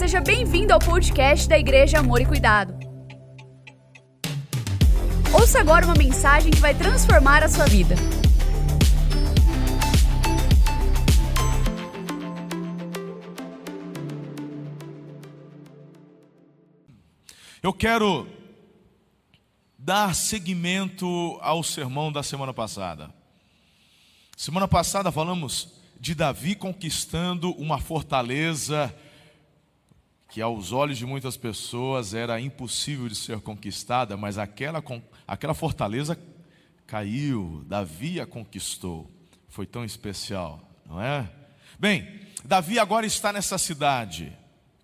seja bem-vindo ao podcast da Igreja Amor e Cuidado. Ouça agora uma mensagem que vai transformar a sua vida. Eu quero dar seguimento ao sermão da semana passada. Semana passada falamos de Davi conquistando uma fortaleza que aos olhos de muitas pessoas era impossível de ser conquistada, mas aquela, aquela fortaleza caiu, Davi a conquistou. Foi tão especial, não é? Bem, Davi agora está nessa cidade,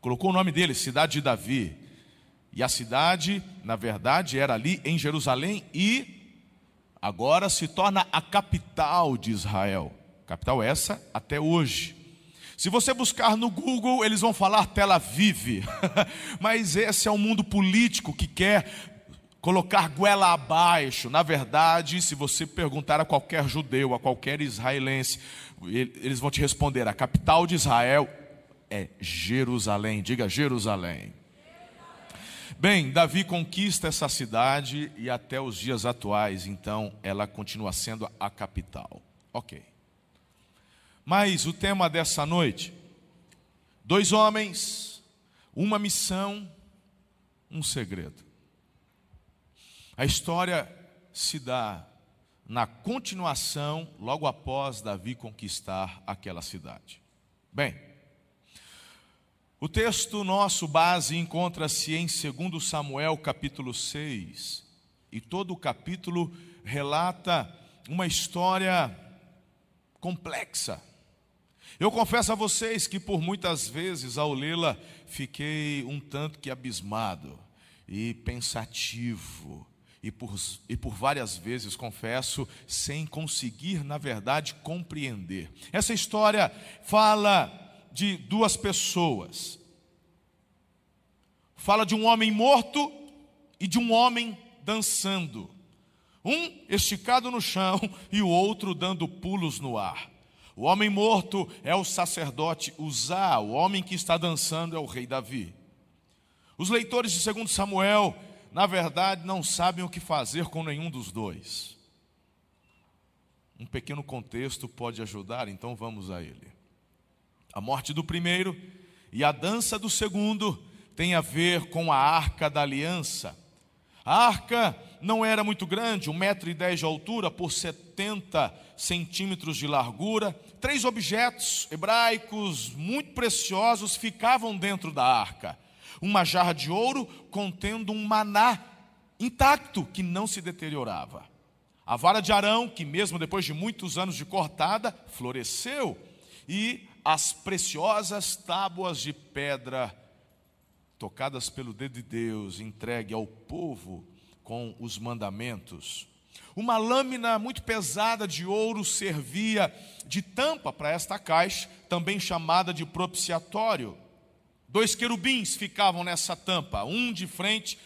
colocou o nome dele, Cidade de Davi. E a cidade, na verdade, era ali em Jerusalém e agora se torna a capital de Israel. Capital essa até hoje. Se você buscar no Google, eles vão falar Tel Aviv. Mas esse é o mundo político que quer colocar goela abaixo. Na verdade, se você perguntar a qualquer judeu, a qualquer israelense, eles vão te responder: a capital de Israel é Jerusalém. Diga Jerusalém. Bem, Davi conquista essa cidade e até os dias atuais, então, ela continua sendo a capital. Ok. Mas o tema dessa noite: dois homens, uma missão, um segredo. A história se dá na continuação, logo após Davi conquistar aquela cidade. Bem, o texto nosso base encontra-se em 2 Samuel capítulo 6, e todo o capítulo relata uma história complexa, eu confesso a vocês que por muitas vezes ao lê-la fiquei um tanto que abismado e pensativo. E por, e por várias vezes, confesso, sem conseguir, na verdade, compreender. Essa história fala de duas pessoas. Fala de um homem morto e de um homem dançando. Um esticado no chão e o outro dando pulos no ar. O homem morto é o sacerdote Uzá, o homem que está dançando é o rei Davi. Os leitores de 2 Samuel, na verdade, não sabem o que fazer com nenhum dos dois. Um pequeno contexto pode ajudar, então vamos a ele. A morte do primeiro e a dança do segundo tem a ver com a arca da aliança. A arca não era muito grande, um metro e dez de altura por 70 centímetros de largura. Três objetos hebraicos muito preciosos ficavam dentro da arca: uma jarra de ouro contendo um maná intacto que não se deteriorava. A vara de Arão, que mesmo depois de muitos anos de cortada, floresceu, e as preciosas tábuas de pedra tocadas pelo dedo de Deus, entregue ao povo com os mandamentos. Uma lâmina muito pesada de ouro servia de tampa para esta caixa, também chamada de propiciatório. Dois querubins ficavam nessa tampa, um de frente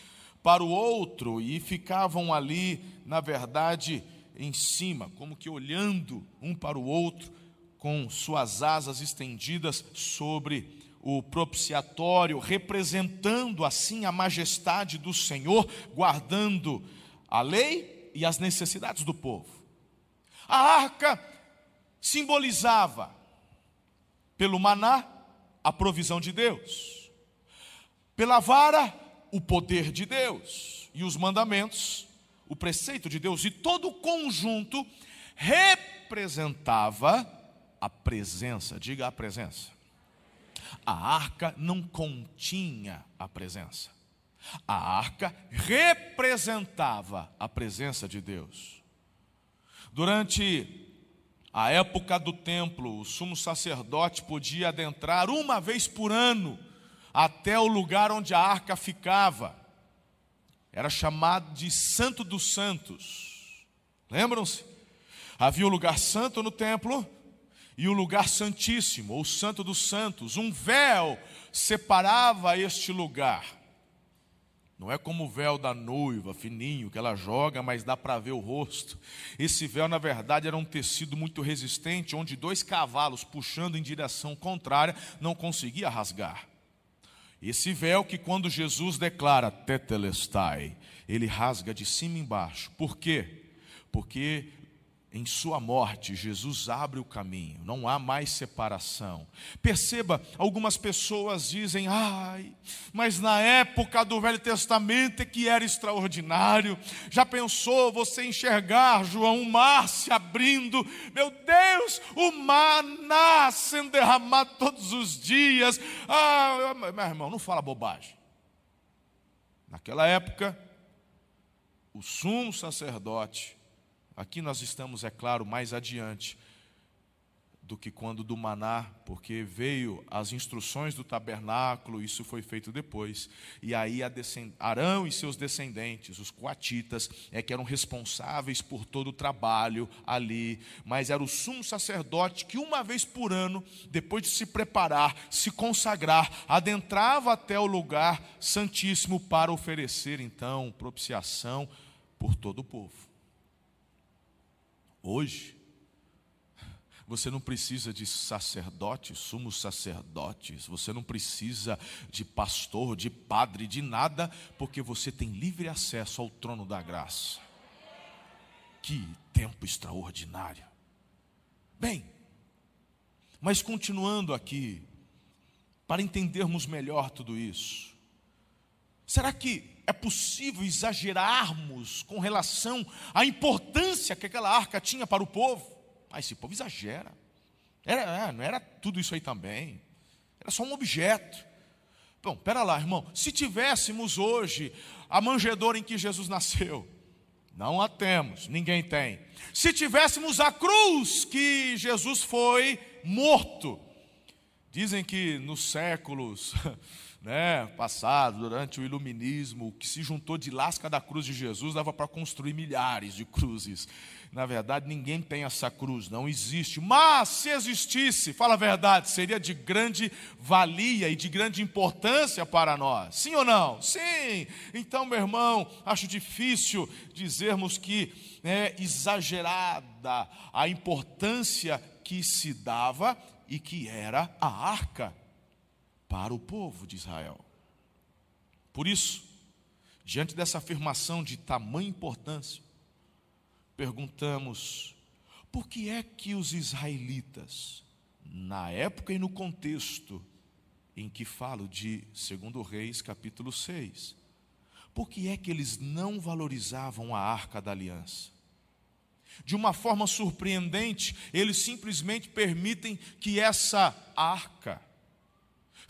para o outro, e ficavam ali, na verdade, em cima, como que olhando um para o outro, com suas asas estendidas sobre o propiciatório, representando assim a majestade do Senhor, guardando a lei e as necessidades do povo. A arca simbolizava, pelo maná, a provisão de Deus, pela vara, o poder de Deus, e os mandamentos, o preceito de Deus, e todo o conjunto representava a presença, diga a presença a arca não continha a presença. A arca representava a presença de Deus. Durante a época do templo, o sumo sacerdote podia adentrar uma vez por ano até o lugar onde a arca ficava. Era chamado de Santo dos Santos. Lembram-se? Havia o lugar santo no templo e o lugar santíssimo, ou santo dos santos. Um véu separava este lugar. Não é como o véu da noiva, fininho, que ela joga, mas dá para ver o rosto. Esse véu, na verdade, era um tecido muito resistente, onde dois cavalos puxando em direção contrária não conseguia rasgar. Esse véu que quando Jesus declara tetelestai, ele rasga de cima embaixo. Por quê? Porque em sua morte, Jesus abre o caminho, não há mais separação. Perceba, algumas pessoas dizem, ai, mas na época do Velho Testamento é que era extraordinário. Já pensou você enxergar, João, o mar se abrindo? Meu Deus, o mar sendo derramado todos os dias. Ah, meu irmão, não fala bobagem. Naquela época, o sumo sacerdote Aqui nós estamos, é claro, mais adiante do que quando do maná, porque veio as instruções do tabernáculo, isso foi feito depois. E aí Arão e seus descendentes, os coatitas, é que eram responsáveis por todo o trabalho ali, mas era o sumo sacerdote que uma vez por ano, depois de se preparar, se consagrar, adentrava até o lugar santíssimo para oferecer então propiciação por todo o povo. Hoje, você não precisa de sacerdotes, sumos sacerdotes, você não precisa de pastor, de padre, de nada, porque você tem livre acesso ao trono da graça. Que tempo extraordinário. Bem, mas continuando aqui, para entendermos melhor tudo isso, será que é possível exagerarmos com relação à importância que aquela arca tinha para o povo. Ah, esse povo exagera. Era, é, não era tudo isso aí também. Era só um objeto. Bom, pera lá, irmão. Se tivéssemos hoje a manjedoura em que Jesus nasceu, não a temos, ninguém tem. Se tivéssemos a cruz que Jesus foi morto, dizem que nos séculos né, passado, durante o iluminismo, que se juntou de lasca da cruz de Jesus dava para construir milhares de cruzes. Na verdade, ninguém tem essa cruz, não existe. Mas se existisse, fala a verdade, seria de grande valia e de grande importância para nós. Sim ou não? Sim. Então, meu irmão, acho difícil dizermos que é exagerada a importância que se dava e que era a arca para o povo de Israel. Por isso, diante dessa afirmação de tamanha importância, perguntamos: por que é que os israelitas, na época e no contexto em que falo de 2 Reis, capítulo 6, por que é que eles não valorizavam a arca da aliança? De uma forma surpreendente, eles simplesmente permitem que essa arca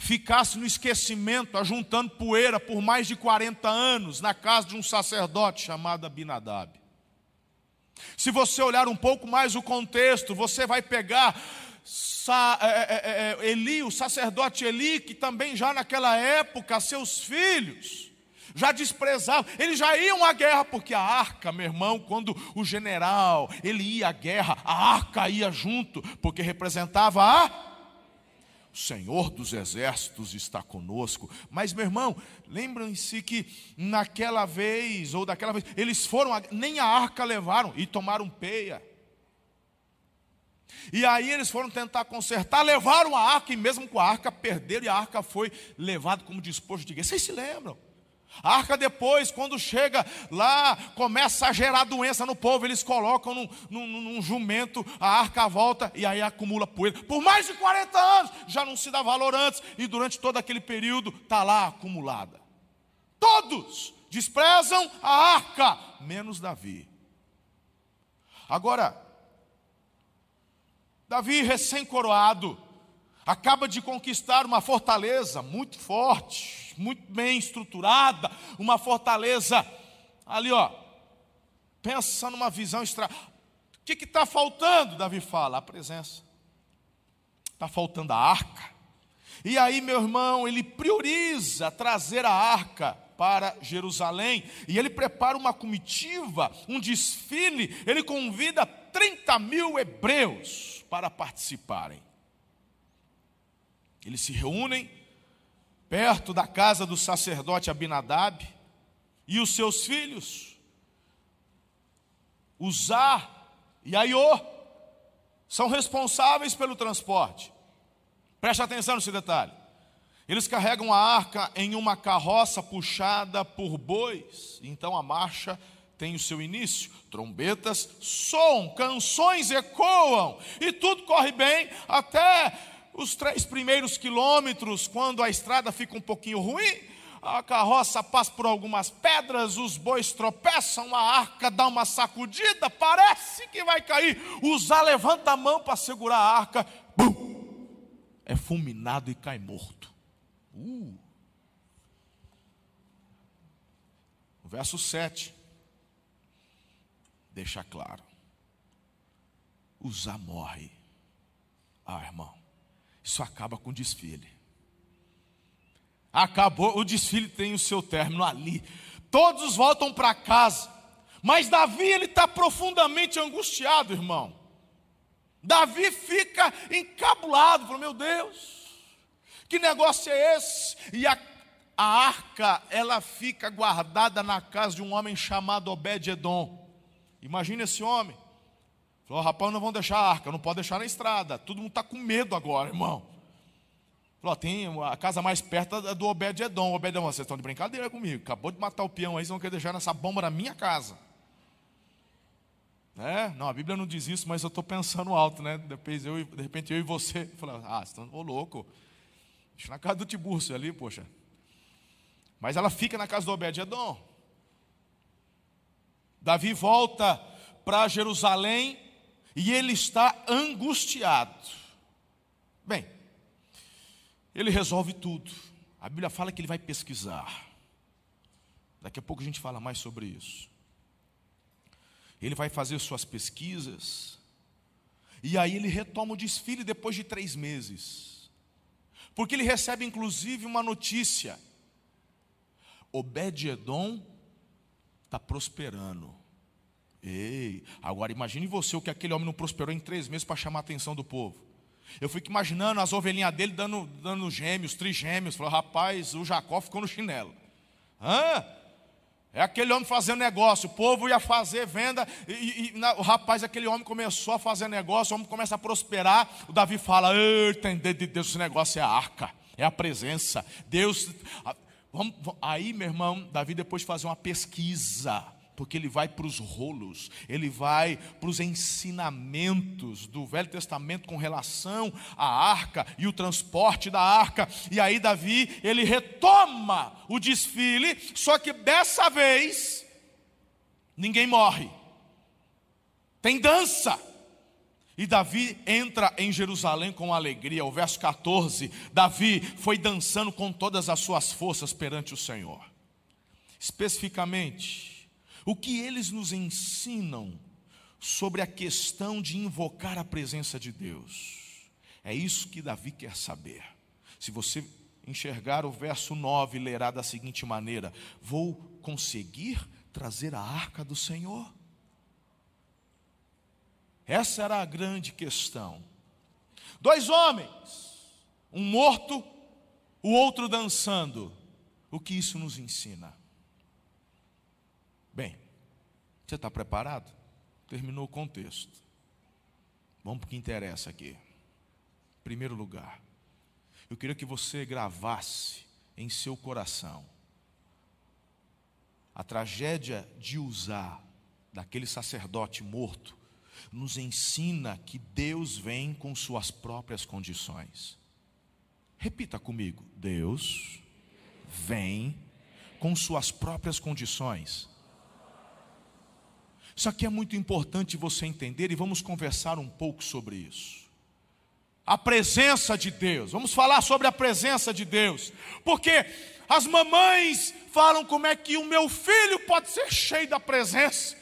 ficasse no esquecimento, ajuntando poeira por mais de 40 anos na casa de um sacerdote chamado Abinadab. Se você olhar um pouco mais o contexto, você vai pegar é, é, é, Eli, o sacerdote Eli, que também já naquela época, seus filhos, já desprezavam, eles já iam à guerra, porque a arca, meu irmão, quando o general ele ia à guerra, a arca ia junto, porque representava a o Senhor dos exércitos está conosco. Mas, meu irmão, lembrem-se que naquela vez, ou daquela vez, eles foram, nem a arca levaram e tomaram peia. E aí eles foram tentar consertar, levaram a arca, e mesmo com a arca perderam, e a arca foi levada como disposto de guerra. Vocês se lembram? A arca depois, quando chega lá, começa a gerar doença no povo, eles colocam num, num, num, jumento, a arca volta e aí acumula poeira. Por mais de 40 anos, já não se dá valor antes, e durante todo aquele período está lá acumulada. Todos desprezam a arca, menos Davi. Agora, Davi recém-coroado, acaba de conquistar uma fortaleza muito forte, muito bem estruturada, uma fortaleza ali, ó. Pensa numa visão extra. O que está faltando? Davi fala, a presença. Está faltando a arca. E aí, meu irmão, ele prioriza trazer a arca para Jerusalém. E ele prepara uma comitiva, um desfile. Ele convida 30 mil hebreus para participarem. Eles se reúnem perto da casa do sacerdote Abinadab e os seus filhos, Uzá e Aiô, são responsáveis pelo transporte. Preste atenção nesse detalhe. Eles carregam a arca em uma carroça puxada por bois. Então a marcha tem o seu início. Trombetas soam, canções ecoam, e tudo corre bem até os três primeiros quilômetros, quando a estrada fica um pouquinho ruim. A carroça passa por algumas pedras, os bois tropeçam, a arca dá uma sacudida, parece que vai cair. Zá levanta a mão para segurar a arca, bum, é fulminado e cai morto. Uh. Verso 7 deixa claro: Uzá morre. Ah, irmão, isso acaba com o desfile. Acabou, o desfile tem o seu término ali. Todos voltam para casa. Mas Davi ele está profundamente angustiado, irmão. Davi fica encabulado, falou: Meu Deus, que negócio é esse? E a, a arca, ela fica guardada na casa de um homem chamado Obed-Edom. Imagina esse homem. Falou, rapaz, não vão deixar a arca, não pode deixar na estrada. Todo mundo está com medo agora, irmão. Falou, tem a casa mais perto do Obed-Edom. Obed-Edom, vocês estão de brincadeira comigo. Acabou de matar o peão aí, vocês vão querer deixar nessa bomba na minha casa. É, não, a Bíblia não diz isso, mas eu estou pensando alto, né? Depois eu, de repente eu e você, falou, ah, vocês estão louco. Na casa do Tibúrcio ali, poxa. Mas ela fica na casa do Obed-Edom. Davi volta para Jerusalém e ele está angustiado. Bem, ele resolve tudo. A Bíblia fala que ele vai pesquisar. Daqui a pouco a gente fala mais sobre isso. Ele vai fazer suas pesquisas. E aí ele retoma o desfile depois de três meses. Porque ele recebe inclusive uma notícia: Obed-Edom está prosperando. Ei, agora imagine você o que aquele homem não prosperou em três meses para chamar a atenção do povo. Eu fico imaginando as ovelhinhas dele dando, dando gêmeos, trigêmeos. Falou, rapaz, o Jacó ficou no chinelo. Hã? É aquele homem fazendo negócio, o povo ia fazer venda, e, e na, o rapaz, aquele homem começou a fazer negócio, o homem começa a prosperar. O Davi fala: entender de Deus, esse negócio é a arca, é a presença. Deus. Vamos, aí, meu irmão, Davi, depois de fazer uma pesquisa, porque ele vai para os rolos, ele vai para os ensinamentos do Velho Testamento com relação à arca e o transporte da arca. E aí Davi, ele retoma o desfile, só que dessa vez ninguém morre. Tem dança. E Davi entra em Jerusalém com alegria. O verso 14: Davi foi dançando com todas as suas forças perante o Senhor. Especificamente, o que eles nos ensinam sobre a questão de invocar a presença de Deus? É isso que Davi quer saber. Se você enxergar o verso 9, lerá da seguinte maneira: Vou conseguir trazer a arca do Senhor? Essa era a grande questão. Dois homens, um morto, o outro dançando. O que isso nos ensina? Bem, você está preparado? Terminou o contexto. Vamos para o que interessa aqui. Em primeiro lugar, eu queria que você gravasse em seu coração a tragédia de usar daquele sacerdote morto nos ensina que Deus vem com suas próprias condições. Repita comigo: Deus vem com suas próprias condições. Isso aqui é muito importante você entender e vamos conversar um pouco sobre isso. A presença de Deus, vamos falar sobre a presença de Deus, porque as mamães falam como é que o meu filho pode ser cheio da presença,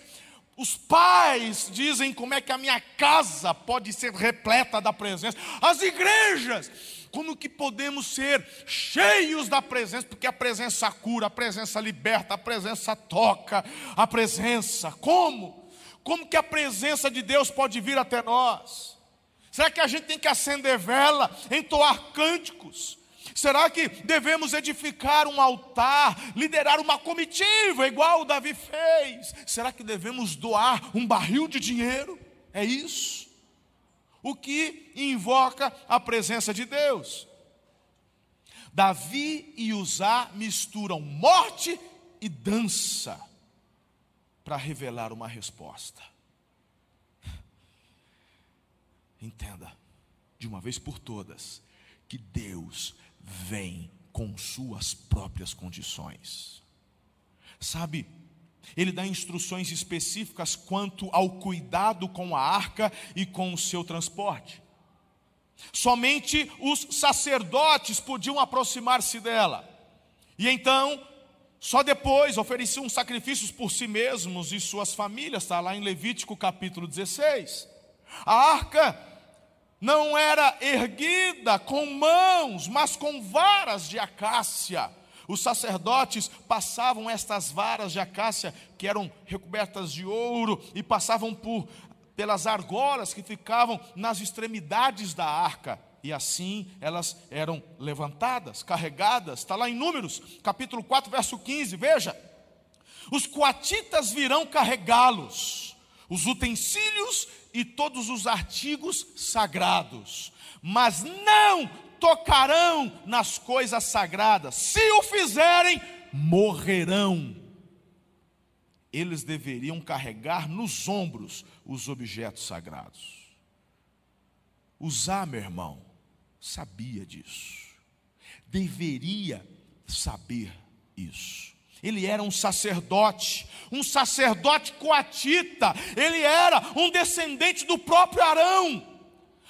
os pais dizem como é que a minha casa pode ser repleta da presença, as igrejas como que podemos ser cheios da presença, porque a presença cura, a presença liberta, a presença toca, a presença, como? Como que a presença de Deus pode vir até nós? Será que a gente tem que acender vela, entoar cânticos? Será que devemos edificar um altar, liderar uma comitiva, igual o Davi fez? Será que devemos doar um barril de dinheiro? É isso? O que invoca a presença de Deus. Davi e Uzá misturam morte e dança para revelar uma resposta. Entenda, de uma vez por todas, que Deus vem com suas próprias condições. Sabe, ele dá instruções específicas quanto ao cuidado com a arca e com o seu transporte. Somente os sacerdotes podiam aproximar-se dela. E então, só depois ofereciam sacrifícios por si mesmos e suas famílias, está lá em Levítico capítulo 16. A arca não era erguida com mãos, mas com varas de acácia. Os sacerdotes passavam estas varas de acácia, que eram recobertas de ouro, e passavam por pelas argolas que ficavam nas extremidades da arca. E assim elas eram levantadas, carregadas. Está lá em Números, capítulo 4, verso 15. Veja: os coatitas virão carregá-los, os utensílios e todos os artigos sagrados, mas não tocarão nas coisas sagradas. Se o fizerem, morrerão. Eles deveriam carregar nos ombros os objetos sagrados. Usar, meu irmão, sabia disso. Deveria saber isso. Ele era um sacerdote, um sacerdote coatita, ele era um descendente do próprio Arão.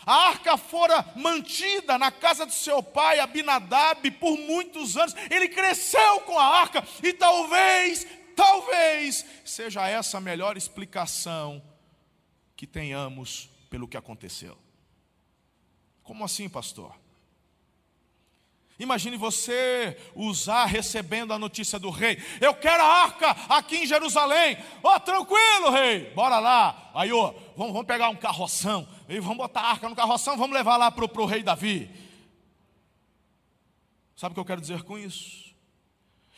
A arca fora mantida na casa de seu pai, Abinadab, por muitos anos. Ele cresceu com a arca e talvez, talvez seja essa a melhor explicação que tenhamos pelo que aconteceu. Como assim, pastor? Imagine você usar recebendo a notícia do rei. Eu quero a arca aqui em Jerusalém. Ó, oh, tranquilo, rei. Bora lá. Aí, ó, vamos, vamos pegar um carroção e vamos botar a arca no carroção, vamos levar lá para o rei Davi. Sabe o que eu quero dizer com isso?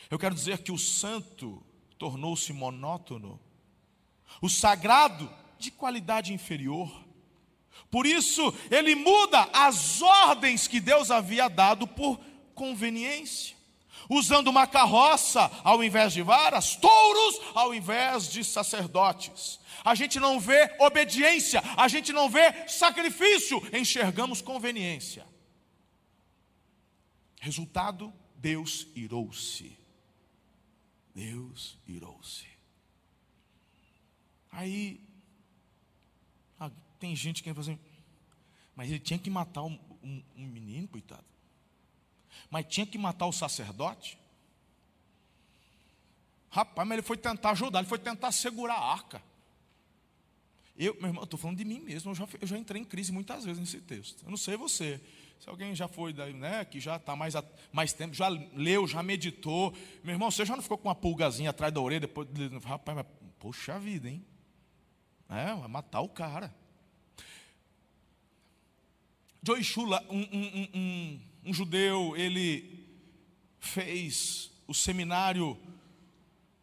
Eu quero dizer que o santo tornou-se monótono, o sagrado de qualidade inferior. Por isso, ele muda as ordens que Deus havia dado por conveniência. Usando uma carroça ao invés de varas, touros ao invés de sacerdotes a gente não vê obediência, a gente não vê sacrifício, enxergamos conveniência. Resultado: Deus irou-se. Deus irou-se. Aí, ah, tem gente que vai fazer, mas ele tinha que matar um, um, um menino, coitado. Mas tinha que matar o sacerdote. Rapaz, mas ele foi tentar ajudar, ele foi tentar segurar a arca. Eu, meu irmão, estou falando de mim mesmo, eu já, eu já entrei em crise muitas vezes nesse texto. Eu não sei você. Se alguém já foi, né, que já está mais, mais tempo, já leu, já meditou. Meu irmão, você já não ficou com uma pulgazinha atrás da orelha depois de. Rapaz, mas, poxa vida, hein? É, vai matar o cara. Joey Shula, um, um, um, um judeu, ele fez o seminário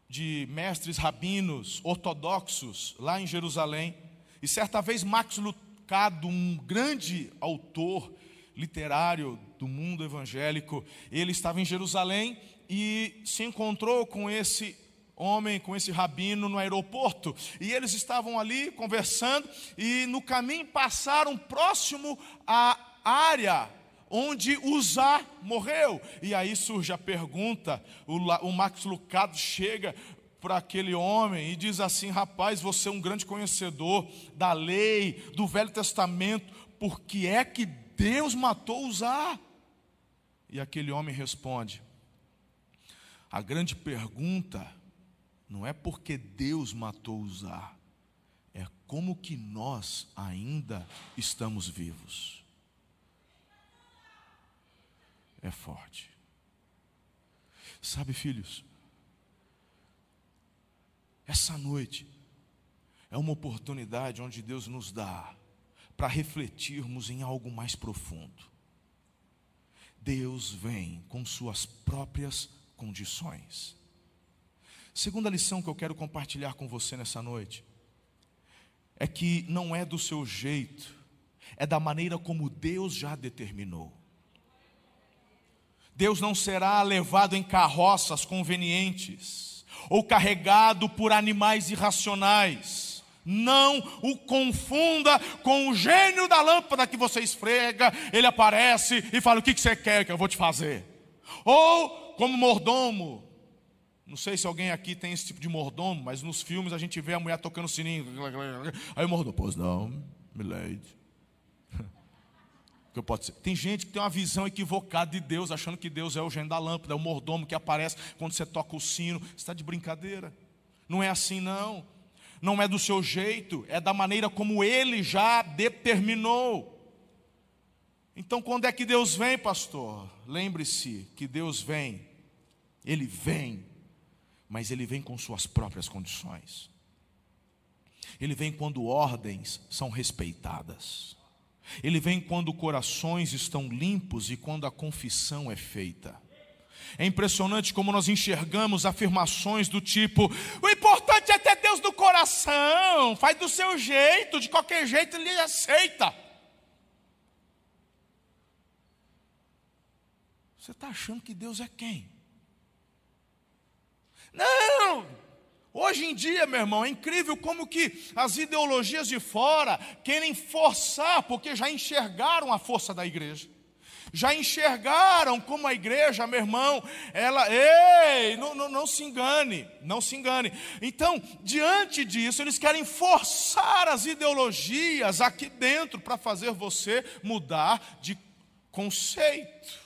de mestres rabinos ortodoxos lá em Jerusalém. E certa vez Max Lucado, um grande autor literário do mundo evangélico, ele estava em Jerusalém e se encontrou com esse homem, com esse rabino no aeroporto. E eles estavam ali conversando e no caminho passaram próximo à área onde Uzá morreu. E aí surge a pergunta, o, o Max Lucado chega para aquele homem e diz assim: rapaz, você é um grande conhecedor da lei, do Velho Testamento, por que é que Deus matou Uzá? E aquele homem responde: a grande pergunta não é porque Deus matou Uzá, é como que nós ainda estamos vivos. É forte. Sabe, filhos, essa noite é uma oportunidade onde Deus nos dá para refletirmos em algo mais profundo. Deus vem com suas próprias condições. Segunda lição que eu quero compartilhar com você nessa noite é que não é do seu jeito, é da maneira como Deus já determinou. Deus não será levado em carroças convenientes ou carregado por animais irracionais. Não o confunda com o gênio da lâmpada que você esfrega, ele aparece e fala: O que você quer que eu vou te fazer? Ou como mordomo. Não sei se alguém aqui tem esse tipo de mordomo, mas nos filmes a gente vê a mulher tocando sininho. Aí o mordomo, pois não, milady que. Tem gente que tem uma visão equivocada de Deus, achando que Deus é o gênio da lâmpada, é o mordomo que aparece quando você toca o sino. Você está de brincadeira. Não é assim, não. Não é do seu jeito, é da maneira como ele já determinou. Então, quando é que Deus vem, pastor? Lembre-se que Deus vem, Ele vem, mas Ele vem com suas próprias condições. Ele vem quando ordens são respeitadas. Ele vem quando corações estão limpos e quando a confissão é feita. É impressionante como nós enxergamos afirmações do tipo: o importante é ter Deus no coração, faz do seu jeito, de qualquer jeito ele aceita. Você está achando que Deus é quem? Não! Hoje em dia, meu irmão, é incrível como que as ideologias de fora querem forçar, porque já enxergaram a força da igreja. Já enxergaram como a igreja, meu irmão, ela, ei, não, não, não se engane, não se engane. Então, diante disso, eles querem forçar as ideologias aqui dentro para fazer você mudar de conceito.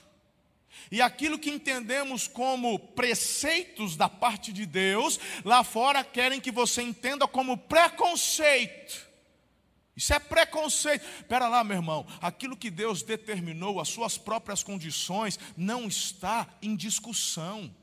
E aquilo que entendemos como preceitos da parte de Deus, lá fora querem que você entenda como preconceito. Isso é preconceito. Espera lá, meu irmão. Aquilo que Deus determinou, as suas próprias condições, não está em discussão.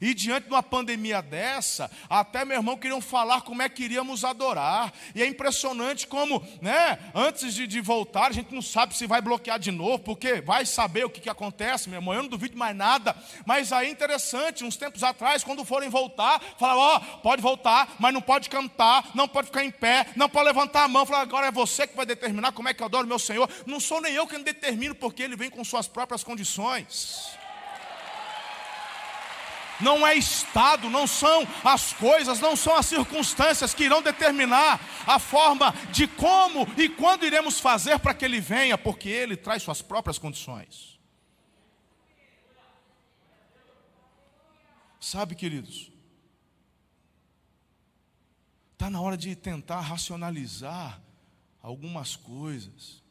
E diante de uma pandemia dessa, até meu irmão queriam falar como é que iríamos adorar. E é impressionante como, né, antes de, de voltar, a gente não sabe se vai bloquear de novo, porque vai saber o que, que acontece, meu irmão. Eu não duvido mais nada. Mas aí é interessante, uns tempos atrás, quando forem voltar, falaram: ó, oh, pode voltar, mas não pode cantar, não pode ficar em pé, não pode levantar a mão. Falaram, agora é você que vai determinar como é que eu adoro meu Senhor. Não sou nem eu quem determino, porque ele vem com suas próprias condições não é Estado, não são as coisas, não são as circunstâncias que irão determinar a forma de como e quando iremos fazer para que Ele venha, porque Ele traz suas próprias condições. Sabe, queridos, está na hora de tentar racionalizar algumas coisas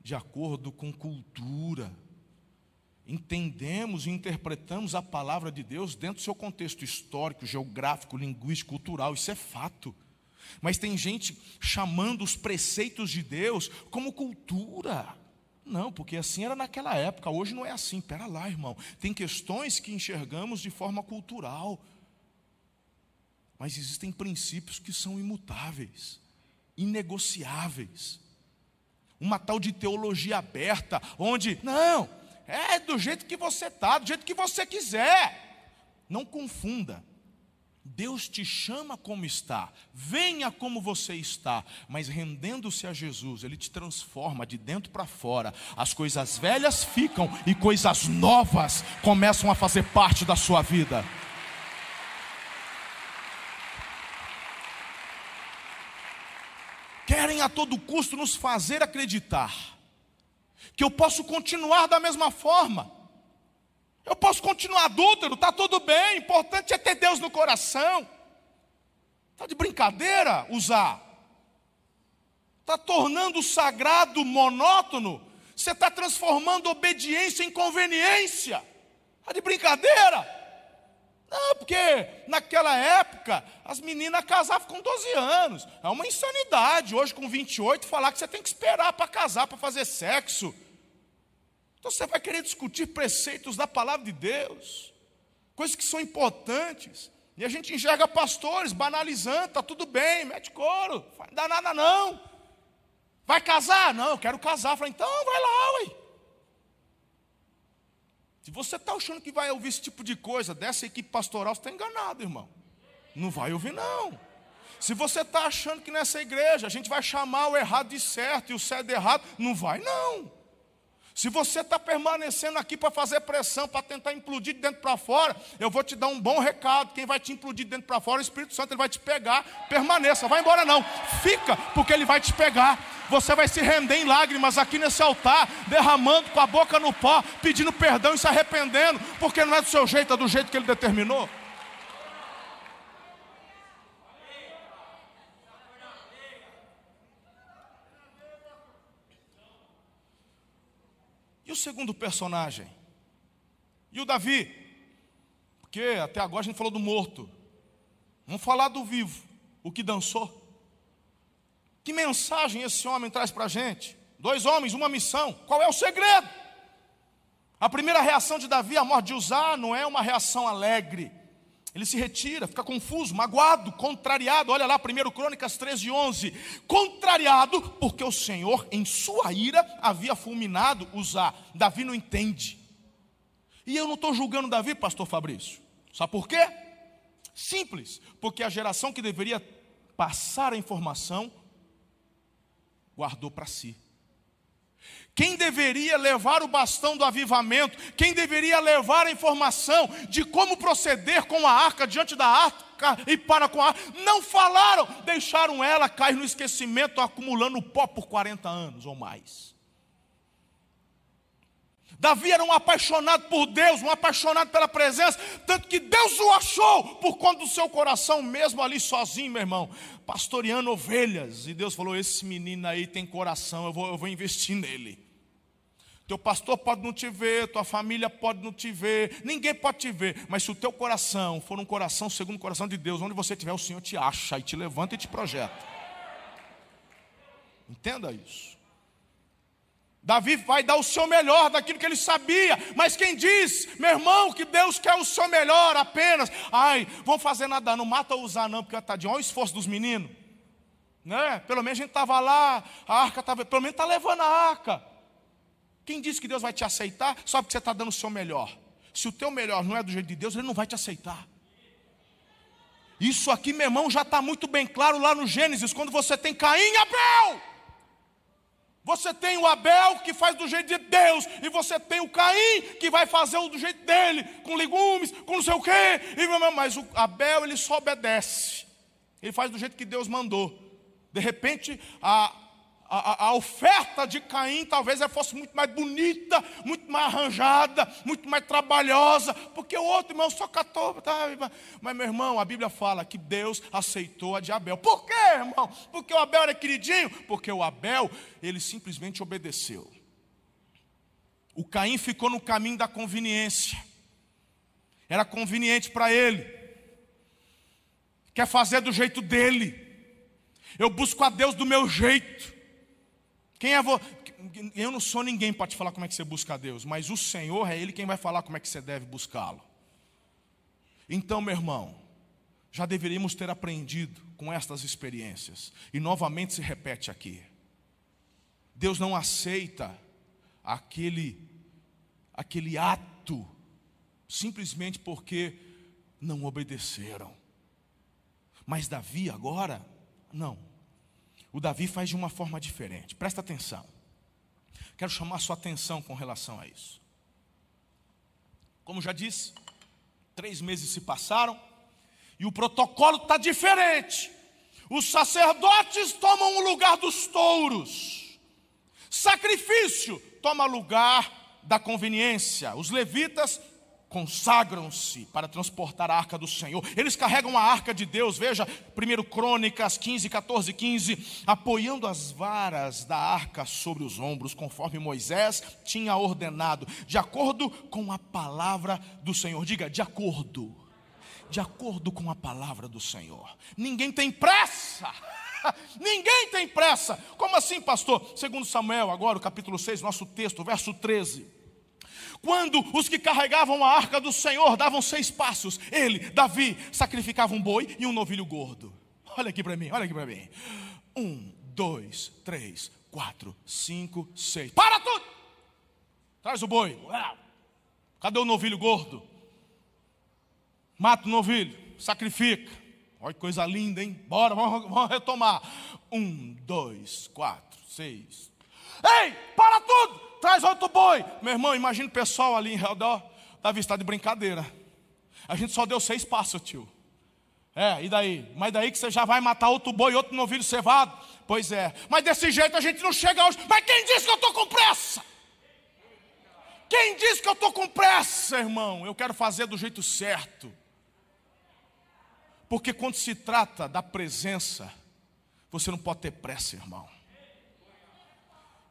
de acordo com cultura entendemos e interpretamos a palavra de Deus dentro do seu contexto histórico, geográfico, linguístico, cultural, isso é fato. Mas tem gente chamando os preceitos de Deus como cultura. Não, porque assim era naquela época, hoje não é assim. Pera lá, irmão. Tem questões que enxergamos de forma cultural. Mas existem princípios que são imutáveis, inegociáveis. Uma tal de teologia aberta, onde, não, é do jeito que você está, do jeito que você quiser. Não confunda. Deus te chama como está, venha como você está, mas rendendo-se a Jesus, Ele te transforma de dentro para fora. As coisas velhas ficam e coisas novas começam a fazer parte da sua vida. Querem a todo custo nos fazer acreditar que eu posso continuar da mesma forma. Eu posso continuar adúltero, está tudo bem, o importante é ter Deus no coração. Está de brincadeira usar. Está tornando o sagrado monótono. Você está transformando obediência em conveniência. Está de brincadeira? Não, porque naquela época as meninas casavam com 12 anos. É uma insanidade. Hoje, com 28, falar que você tem que esperar para casar, para fazer sexo. Então você vai querer discutir preceitos da palavra de Deus, coisas que são importantes. E a gente enxerga pastores banalizando, está tudo bem, mete couro, não dá nada não. Vai casar? Não, eu quero casar. Falei, então vai lá, ué. Se você está achando que vai ouvir esse tipo de coisa dessa equipe pastoral, você está enganado, irmão. Não vai ouvir, não. Se você está achando que nessa igreja a gente vai chamar o errado de certo e o certo de errado, não vai, não. Se você está permanecendo aqui para fazer pressão, para tentar implodir de dentro para fora, eu vou te dar um bom recado. Quem vai te implodir de dentro para fora, o Espírito Santo, ele vai te pegar. Permaneça, vai embora não. Fica, porque ele vai te pegar. Você vai se render em lágrimas aqui nesse altar, derramando com a boca no pó, pedindo perdão e se arrependendo, porque não é do seu jeito, é do jeito que ele determinou. Segundo personagem? E o Davi? Porque até agora a gente falou do morto. Vamos falar do vivo, o que dançou. Que mensagem esse homem traz para a gente? Dois homens, uma missão. Qual é o segredo? A primeira reação de Davi à morte de Uzá não é uma reação alegre. Ele se retira, fica confuso, magoado, contrariado. Olha lá, 1 Crônicas 13, 11. Contrariado, porque o Senhor, em sua ira, havia fulminado Uzá. Davi não entende. E eu não estou julgando Davi, pastor Fabrício. Sabe por quê? Simples, porque a geração que deveria passar a informação guardou para si. Quem deveria levar o bastão do avivamento, quem deveria levar a informação de como proceder com a arca diante da arca e para com a arca, não falaram, deixaram ela cair no esquecimento, acumulando pó por 40 anos ou mais. Davi era um apaixonado por Deus, um apaixonado pela presença, tanto que Deus o achou por conta do seu coração, mesmo ali sozinho, meu irmão, pastoreando ovelhas. E Deus falou: Esse menino aí tem coração, eu vou, eu vou investir nele. Teu pastor pode não te ver, tua família pode não te ver, ninguém pode te ver, mas se o teu coração for um coração segundo o coração de Deus, onde você estiver, o Senhor te acha e te levanta e te projeta. Entenda isso. Davi vai dar o seu melhor daquilo que ele sabia, mas quem diz, meu irmão, que Deus quer o seu melhor apenas, ai, vão fazer nada, não mata ou usar não, porque tadinho, olha o esforço dos meninos, né? Pelo menos a gente estava lá, a arca estava, pelo menos está levando a arca. Quem disse que Deus vai te aceitar só porque você está dando o seu melhor? Se o teu melhor não é do jeito de Deus, Ele não vai te aceitar. Isso aqui, meu irmão, já está muito bem claro lá no Gênesis, quando você tem Caim e Abel. Você tem o Abel que faz do jeito de Deus, e você tem o Caim que vai fazer do jeito dele, com legumes, com não sei o quê. E, mas o Abel ele só obedece, ele faz do jeito que Deus mandou. De repente, a, a, a, oferta de Caim talvez ela fosse muito mais bonita, muito mais arranjada, muito mais trabalhosa, porque o outro irmão só catou. Tá, mas, meu irmão, a Bíblia fala que Deus aceitou a de Abel. Por quê, irmão? Porque o Abel era queridinho? Porque o Abel, ele simplesmente obedeceu. O Caim ficou no caminho da conveniência, era conveniente para ele, quer fazer do jeito dele. Eu busco a Deus do meu jeito. Quem é? Eu não sou ninguém para te falar como é que você busca a Deus, mas o Senhor é Ele quem vai falar como é que você deve buscá-lo. Então, meu irmão, já deveríamos ter aprendido com estas experiências, e novamente se repete aqui: Deus não aceita aquele, aquele ato, simplesmente porque não obedeceram. Mas Davi agora, não. O Davi faz de uma forma diferente. Presta atenção. Quero chamar a sua atenção com relação a isso. Como já disse, três meses se passaram e o protocolo está diferente. Os sacerdotes tomam o lugar dos touros. Sacrifício toma lugar da conveniência. Os levitas consagram-se para transportar a arca do Senhor. Eles carregam a arca de Deus, veja, 1 Crônicas 15, 14, 15, apoiando as varas da arca sobre os ombros, conforme Moisés tinha ordenado, de acordo com a palavra do Senhor. Diga, de acordo. De acordo com a palavra do Senhor. Ninguém tem pressa. Ninguém tem pressa. Como assim, pastor? Segundo Samuel, agora o capítulo 6, nosso texto, verso 13. Quando os que carregavam a arca do Senhor davam seis passos, ele, Davi, sacrificava um boi e um novilho gordo. Olha aqui para mim, olha aqui para mim. Um, dois, três, quatro, cinco, seis. Para tudo! Traz o boi. Cadê o novilho gordo? Mata o novilho, sacrifica. Olha que coisa linda, hein? Bora, vamos, vamos retomar. Um, dois, quatro, seis. Ei, para tudo! Traz outro boi. Meu irmão, imagina o pessoal ali em redor. Davi está de brincadeira. A gente só deu seis passos, tio. É, e daí? Mas daí que você já vai matar outro boi, outro novilho cevado? Pois é. Mas desse jeito a gente não chega hoje. Mas quem disse que eu estou com pressa? Quem disse que eu estou com pressa, irmão? Eu quero fazer do jeito certo. Porque quando se trata da presença, você não pode ter pressa, irmão.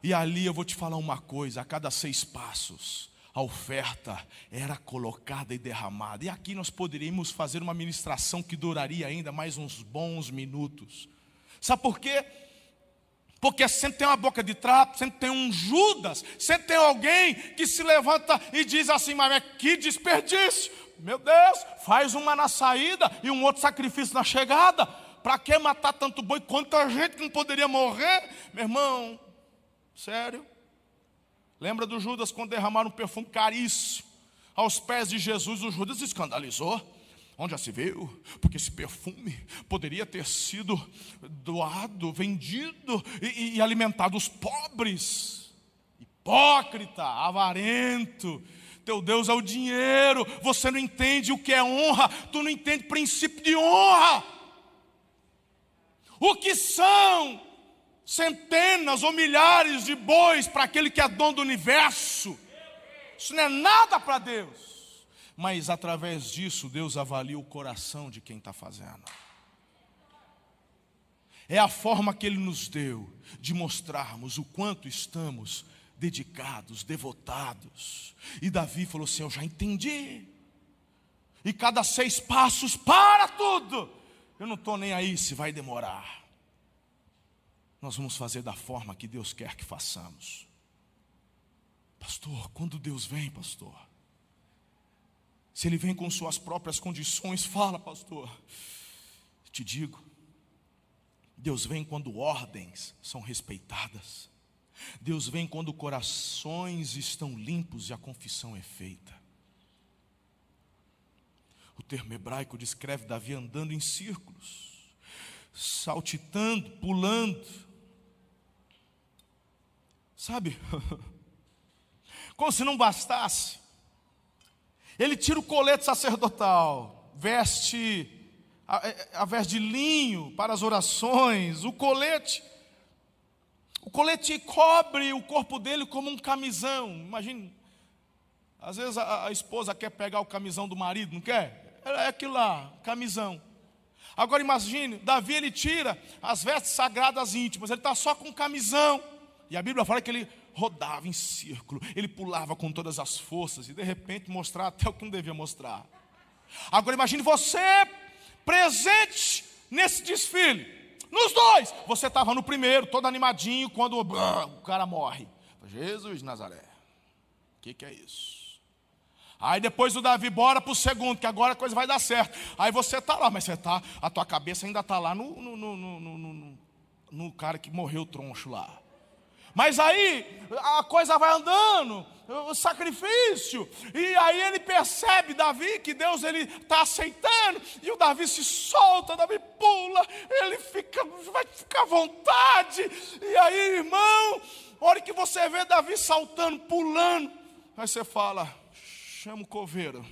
E ali eu vou te falar uma coisa: a cada seis passos, a oferta era colocada e derramada. E aqui nós poderíamos fazer uma ministração que duraria ainda mais uns bons minutos. Sabe por quê? Porque sempre tem uma boca de trapo, sempre tem um Judas, sempre tem alguém que se levanta e diz assim: Mas que desperdício! Meu Deus, faz uma na saída e um outro sacrifício na chegada. Para que matar tanto boi? Quanta gente que não poderia morrer? Meu irmão, sério? Lembra do Judas quando derramaram um perfume caríssimo aos pés de Jesus? O Judas escandalizou. Onde já se viu? Porque esse perfume poderia ter sido doado, vendido e, e alimentado os pobres. Hipócrita, avarento. Teu Deus é o dinheiro. Você não entende o que é honra. Tu não entende princípio de honra. O que são centenas ou milhares de bois para aquele que é dono do universo? Isso não é nada para Deus mas através disso Deus avalia o coração de quem está fazendo. É a forma que Ele nos deu de mostrarmos o quanto estamos dedicados, devotados. E Davi falou assim: Eu já entendi. E cada seis passos, para tudo. Eu não estou nem aí se vai demorar. Nós vamos fazer da forma que Deus quer que façamos. Pastor, quando Deus vem, pastor, se ele vem com suas próprias condições, fala, pastor. Te digo, Deus vem quando ordens são respeitadas. Deus vem quando corações estão limpos e a confissão é feita. O termo hebraico descreve Davi andando em círculos, saltitando, pulando. Sabe? Como se não bastasse. Ele tira o colete sacerdotal, veste a, a veste de linho para as orações, o colete. O colete cobre o corpo dele como um camisão. Imagine, às vezes a, a esposa quer pegar o camisão do marido, não quer? É, é aquilo lá, camisão. Agora imagine, Davi ele tira as vestes sagradas íntimas, ele está só com camisão. E a Bíblia fala que ele rodava em círculo, ele pulava com todas as forças e de repente mostrar até o que não devia mostrar. Agora imagine você presente nesse desfile. Nos dois, você estava no primeiro, todo animadinho, quando o cara morre. Jesus Nazaré, o que, que é isso? Aí depois o Davi bora para o segundo, que agora a coisa vai dar certo. Aí você está lá, mas você está, a tua cabeça ainda está lá no, no, no, no cara que morreu troncho lá. Mas aí a coisa vai andando, o sacrifício, e aí ele percebe Davi que Deus ele está aceitando, e o Davi se solta, Davi pula, ele fica, vai ficar à vontade, e aí, irmão, a hora que você vê Davi saltando, pulando, aí você fala, chama o coveiro.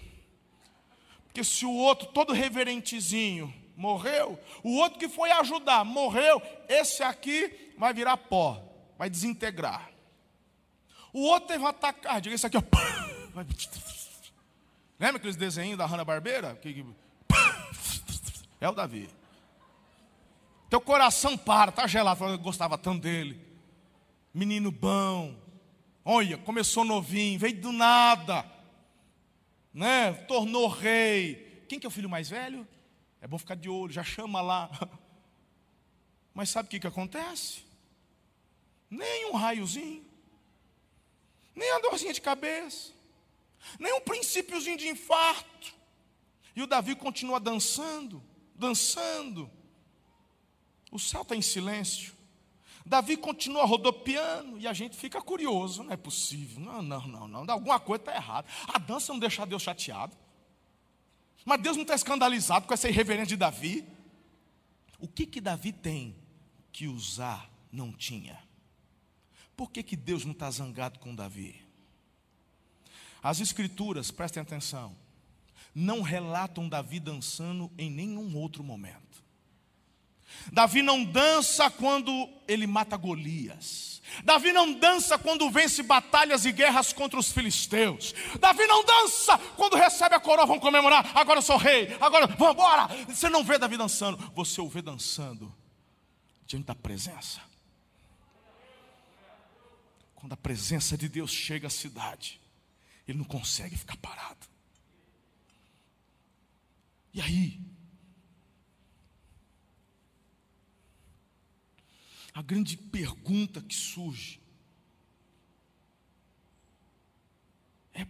Porque se o outro, todo reverentezinho, morreu, o outro que foi ajudar, morreu, esse aqui vai virar pó vai desintegrar. O outro teve um ataque cardíaco, esse aqui, ó. Lembra aqueles desenhos da Hanna-Barbeira? É o Davi. Teu coração para, tá gelado. Eu gostava tanto dele. Menino bom. Olha, começou novinho, veio do nada. Né? Tornou rei. Quem que é o filho mais velho? É bom ficar de olho, já chama lá. Mas sabe o que, que acontece? Nem um raiozinho, nem a dorzinha de cabeça, nem um princípiozinho de infarto. E o Davi continua dançando, dançando. O céu está em silêncio. Davi continua rodopiando e a gente fica curioso, não é possível. Não, não, não, não. Alguma coisa está errada. A dança não deixa Deus chateado. Mas Deus não está escandalizado com essa irreverência de Davi. O que que Davi tem que usar não tinha? Por que, que Deus não está zangado com Davi? As escrituras, prestem atenção, não relatam Davi dançando em nenhum outro momento. Davi não dança quando ele mata Golias. Davi não dança quando vence batalhas e guerras contra os filisteus. Davi não dança quando recebe a coroa, vão comemorar. Agora eu sou rei, agora vamos embora. Você não vê Davi dançando, você o vê dançando diante da presença. Quando a presença de Deus chega à cidade, ele não consegue ficar parado. E aí, a grande pergunta que surge é: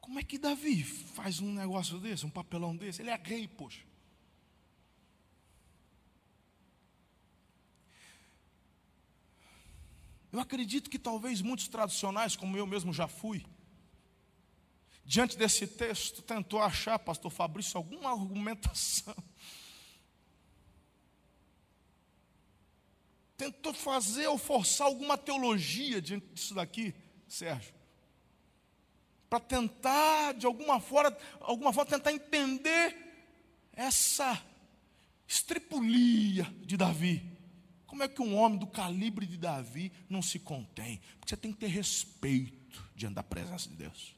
como é que Davi faz um negócio desse, um papelão desse? Ele é rei, poxa. Eu acredito que talvez muitos tradicionais, como eu mesmo já fui, diante desse texto, tentou achar, pastor Fabrício, alguma argumentação tentou fazer ou forçar alguma teologia diante disso daqui, Sérgio, para tentar, de alguma forma, alguma forma, tentar entender essa estripulia de Davi. Como é que um homem do calibre de Davi não se contém? Porque você tem que ter respeito diante da presença de Deus.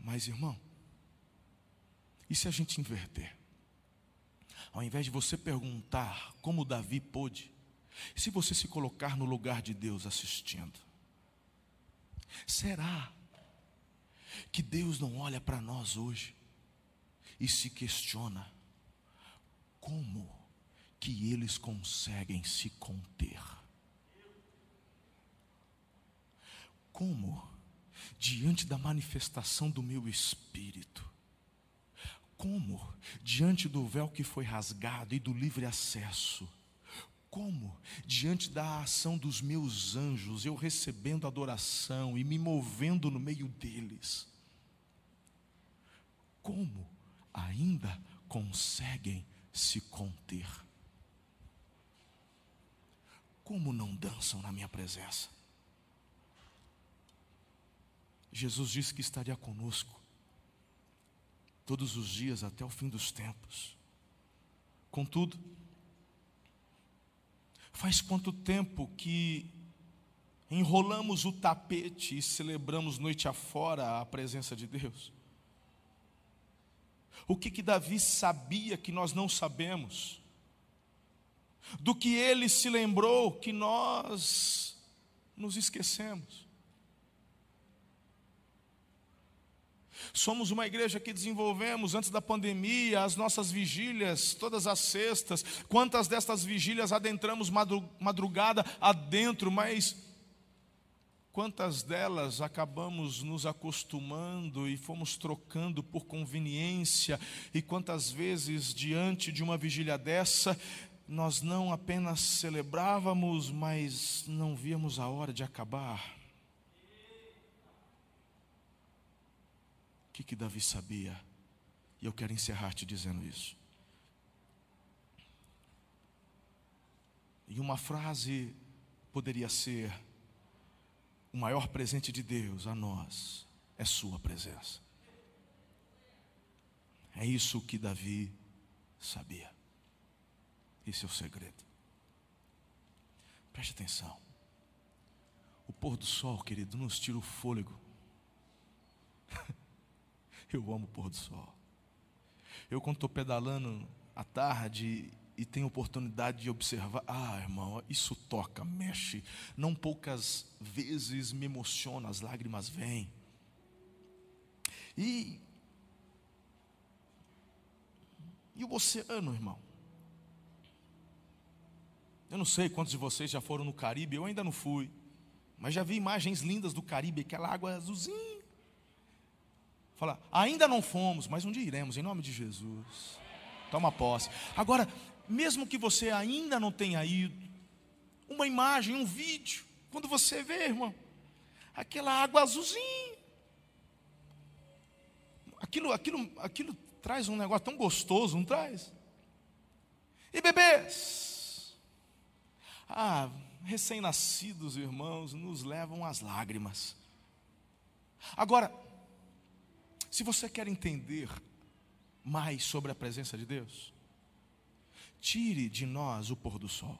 Mas, irmão, e se a gente inverter? Ao invés de você perguntar como Davi pôde, se você se colocar no lugar de Deus assistindo, será que Deus não olha para nós hoje e se questiona como que eles conseguem se conter? Como, diante da manifestação do meu espírito, como, diante do véu que foi rasgado e do livre acesso, como, diante da ação dos meus anjos, eu recebendo adoração e me movendo no meio deles, como ainda conseguem se conter? Como não dançam na minha presença? Jesus disse que estaria conosco todos os dias até o fim dos tempos. Contudo, faz quanto tempo que enrolamos o tapete e celebramos noite afora a presença de Deus? O que que Davi sabia que nós não sabemos? Do que ele se lembrou que nós nos esquecemos? Somos uma igreja que desenvolvemos antes da pandemia as nossas vigílias, todas as sextas. Quantas destas vigílias adentramos madrugada adentro, mas quantas delas acabamos nos acostumando e fomos trocando por conveniência? E quantas vezes, diante de uma vigília dessa, nós não apenas celebrávamos, mas não víamos a hora de acabar? O que, que Davi sabia? E eu quero encerrar te dizendo isso. E uma frase poderia ser: o maior presente de Deus a nós é Sua presença. É isso que Davi sabia. Esse é o segredo. Preste atenção. O pôr do sol, querido, nos tira o fôlego. Eu amo o pôr do sol. Eu, quando estou pedalando à tarde e tenho oportunidade de observar, ah, irmão, isso toca, mexe. Não poucas vezes me emociona, as lágrimas vêm. E, e o oceano, irmão? Eu não sei quantos de vocês já foram no Caribe, eu ainda não fui. Mas já vi imagens lindas do Caribe, aquela água azulzinha Fala, ainda não fomos, mas um dia iremos, em nome de Jesus. Toma posse. Agora, mesmo que você ainda não tenha ido, uma imagem, um vídeo, quando você vê, irmão, aquela água azulzinha, aquilo, aquilo, aquilo traz um negócio tão gostoso, não traz? E bebês, Ah, recém-nascidos, irmãos, nos levam às lágrimas. Agora, se você quer entender mais sobre a presença de Deus, tire de nós o pôr do sol,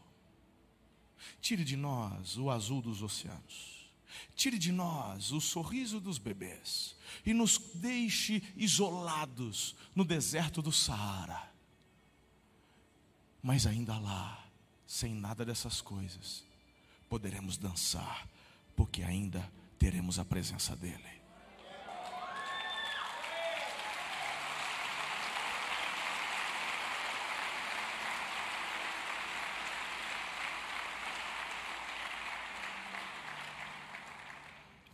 tire de nós o azul dos oceanos, tire de nós o sorriso dos bebês e nos deixe isolados no deserto do Saara. Mas ainda lá, sem nada dessas coisas, poderemos dançar, porque ainda teremos a presença dEle.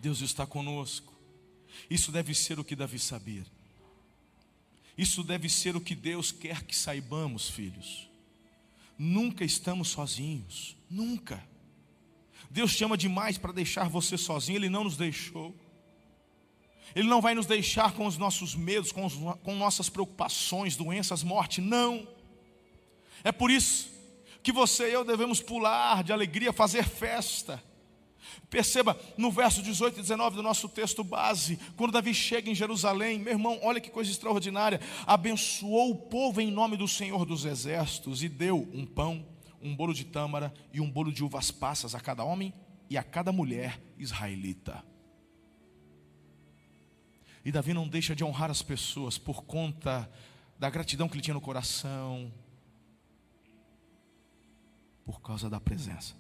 Deus está conosco. Isso deve ser o que Davi sabia. Isso deve ser o que Deus quer que saibamos, filhos. Nunca estamos sozinhos, nunca. Deus te ama demais para deixar você sozinho, Ele não nos deixou. Ele não vai nos deixar com os nossos medos, com, os, com nossas preocupações, doenças, morte, não. É por isso que você e eu devemos pular de alegria, fazer festa Perceba no verso 18 e 19 do nosso texto base, quando Davi chega em Jerusalém, meu irmão, olha que coisa extraordinária. Abençoou o povo em nome do Senhor dos Exércitos e deu um pão, um bolo de tâmara e um bolo de uvas passas a cada homem e a cada mulher israelita. E Davi não deixa de honrar as pessoas por conta da gratidão que ele tinha no coração, por causa da presença.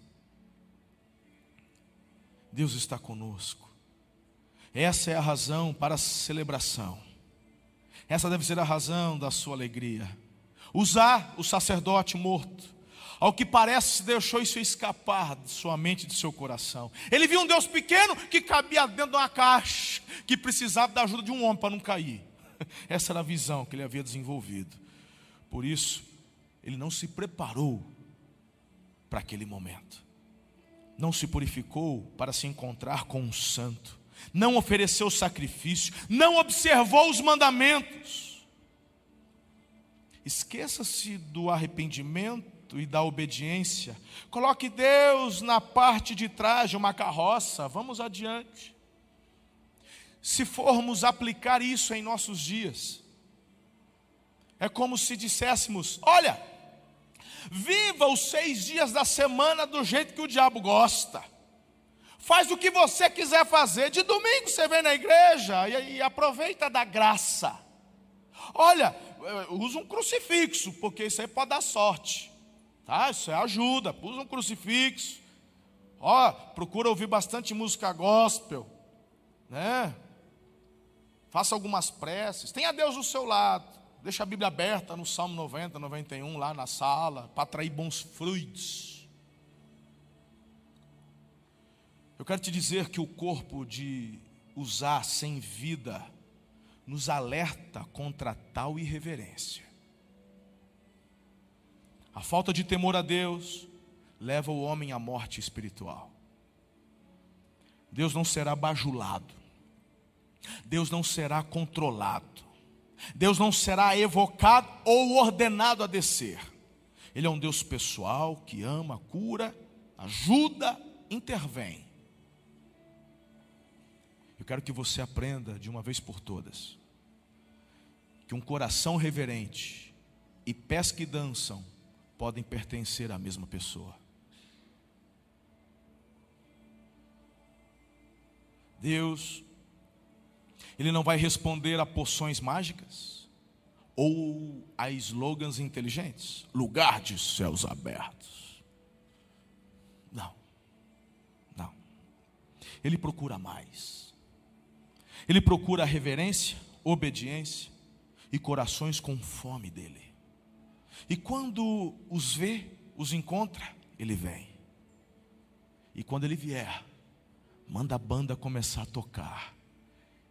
Deus está conosco. Essa é a razão para a celebração. Essa deve ser a razão da sua alegria. Usar o sacerdote morto, ao que parece, deixou isso escapar de sua mente e de seu coração. Ele viu um Deus pequeno que cabia dentro de uma caixa, que precisava da ajuda de um homem para não cair. Essa era a visão que ele havia desenvolvido. Por isso, ele não se preparou para aquele momento não se purificou para se encontrar com um santo, não ofereceu sacrifício, não observou os mandamentos. Esqueça-se do arrependimento e da obediência. Coloque Deus na parte de trás de uma carroça. Vamos adiante. Se formos aplicar isso em nossos dias, é como se disséssemos: olha, Viva os seis dias da semana do jeito que o diabo gosta. Faz o que você quiser fazer. De domingo você vem na igreja e, e aproveita da graça. Olha, eh, usa um crucifixo, porque isso aí pode dar sorte. Tá? Isso é ajuda. Usa um crucifixo. Ó, procura ouvir bastante música gospel. Né? Faça algumas preces. Tenha Deus do seu lado. Deixa a Bíblia aberta no Salmo 90, 91, lá na sala, para atrair bons frutos. Eu quero te dizer que o corpo de usar sem vida nos alerta contra tal irreverência. A falta de temor a Deus leva o homem à morte espiritual. Deus não será bajulado, Deus não será controlado. Deus não será evocado ou ordenado a descer. Ele é um Deus pessoal que ama, cura, ajuda, intervém. Eu quero que você aprenda de uma vez por todas que um coração reverente e pés que dançam podem pertencer à mesma pessoa. Deus ele não vai responder a poções mágicas ou a slogans inteligentes. Lugar de céus abertos. Não. Não. Ele procura mais. Ele procura reverência, obediência e corações com fome dele. E quando os vê, os encontra, ele vem. E quando ele vier, manda a banda começar a tocar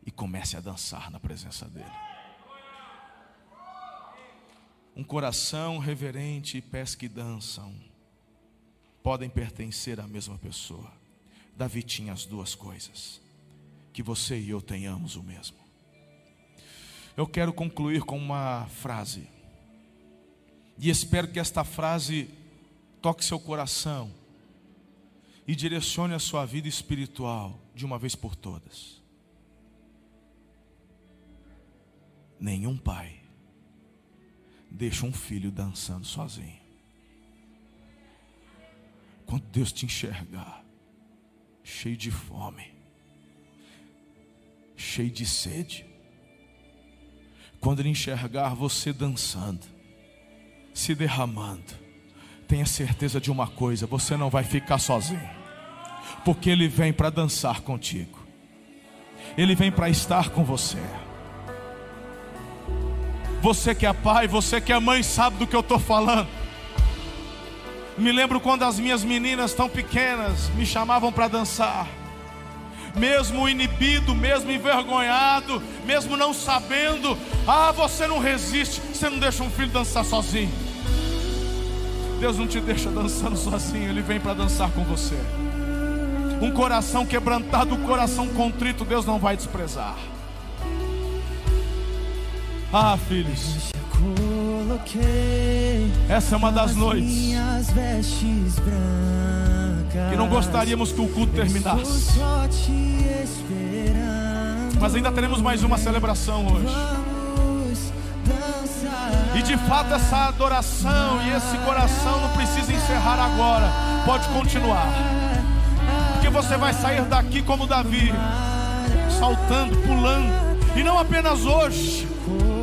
e comece a dançar na presença dEle. Um coração reverente e pés que dançam podem pertencer à mesma pessoa. Davi tinha as duas coisas. Que você e eu tenhamos o mesmo. Eu quero concluir com uma frase. E espero que esta frase toque seu coração e direcione a sua vida espiritual de uma vez por todas. Nenhum pai deixa um filho dançando sozinho. Quando Deus te enxergar, cheio de fome, cheio de sede, quando Ele enxergar você dançando, se derramando, tenha certeza de uma coisa: você não vai ficar sozinho, porque Ele vem para dançar contigo, Ele vem para estar com você. Você que é pai, você que é mãe, sabe do que eu estou falando. Me lembro quando as minhas meninas tão pequenas me chamavam para dançar. Mesmo inibido, mesmo envergonhado, mesmo não sabendo, ah, você não resiste, você não deixa um filho dançar sozinho. Deus não te deixa dançando sozinho, Ele vem para dançar com você. Um coração quebrantado, um coração contrito, Deus não vai desprezar. Ah, filhos. Essa é uma das noites que não gostaríamos que o culto terminasse. Mas ainda teremos mais uma celebração hoje. E de fato essa adoração e esse coração não precisa encerrar agora. Pode continuar. Porque você vai sair daqui como Davi, saltando, pulando. E não apenas hoje,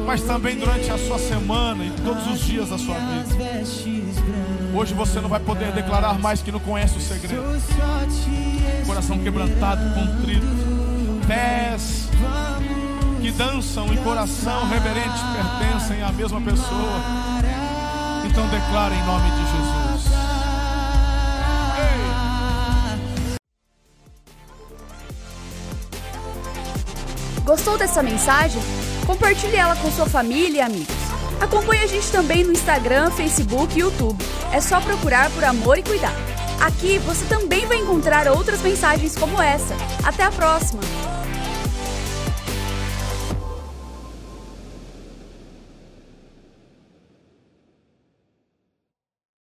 mas também durante a sua semana e todos os dias da sua vida. Hoje você não vai poder declarar mais que não conhece o segredo. Coração quebrantado, contrito, pés que dançam em coração reverente pertencem à mesma pessoa. Então declara em nome de Jesus. Gostou dessa mensagem? Compartilhe ela com sua família e amigos. Acompanhe a gente também no Instagram, Facebook e YouTube. É só procurar por Amor e Cuidar. Aqui você também vai encontrar outras mensagens como essa. Até a próxima!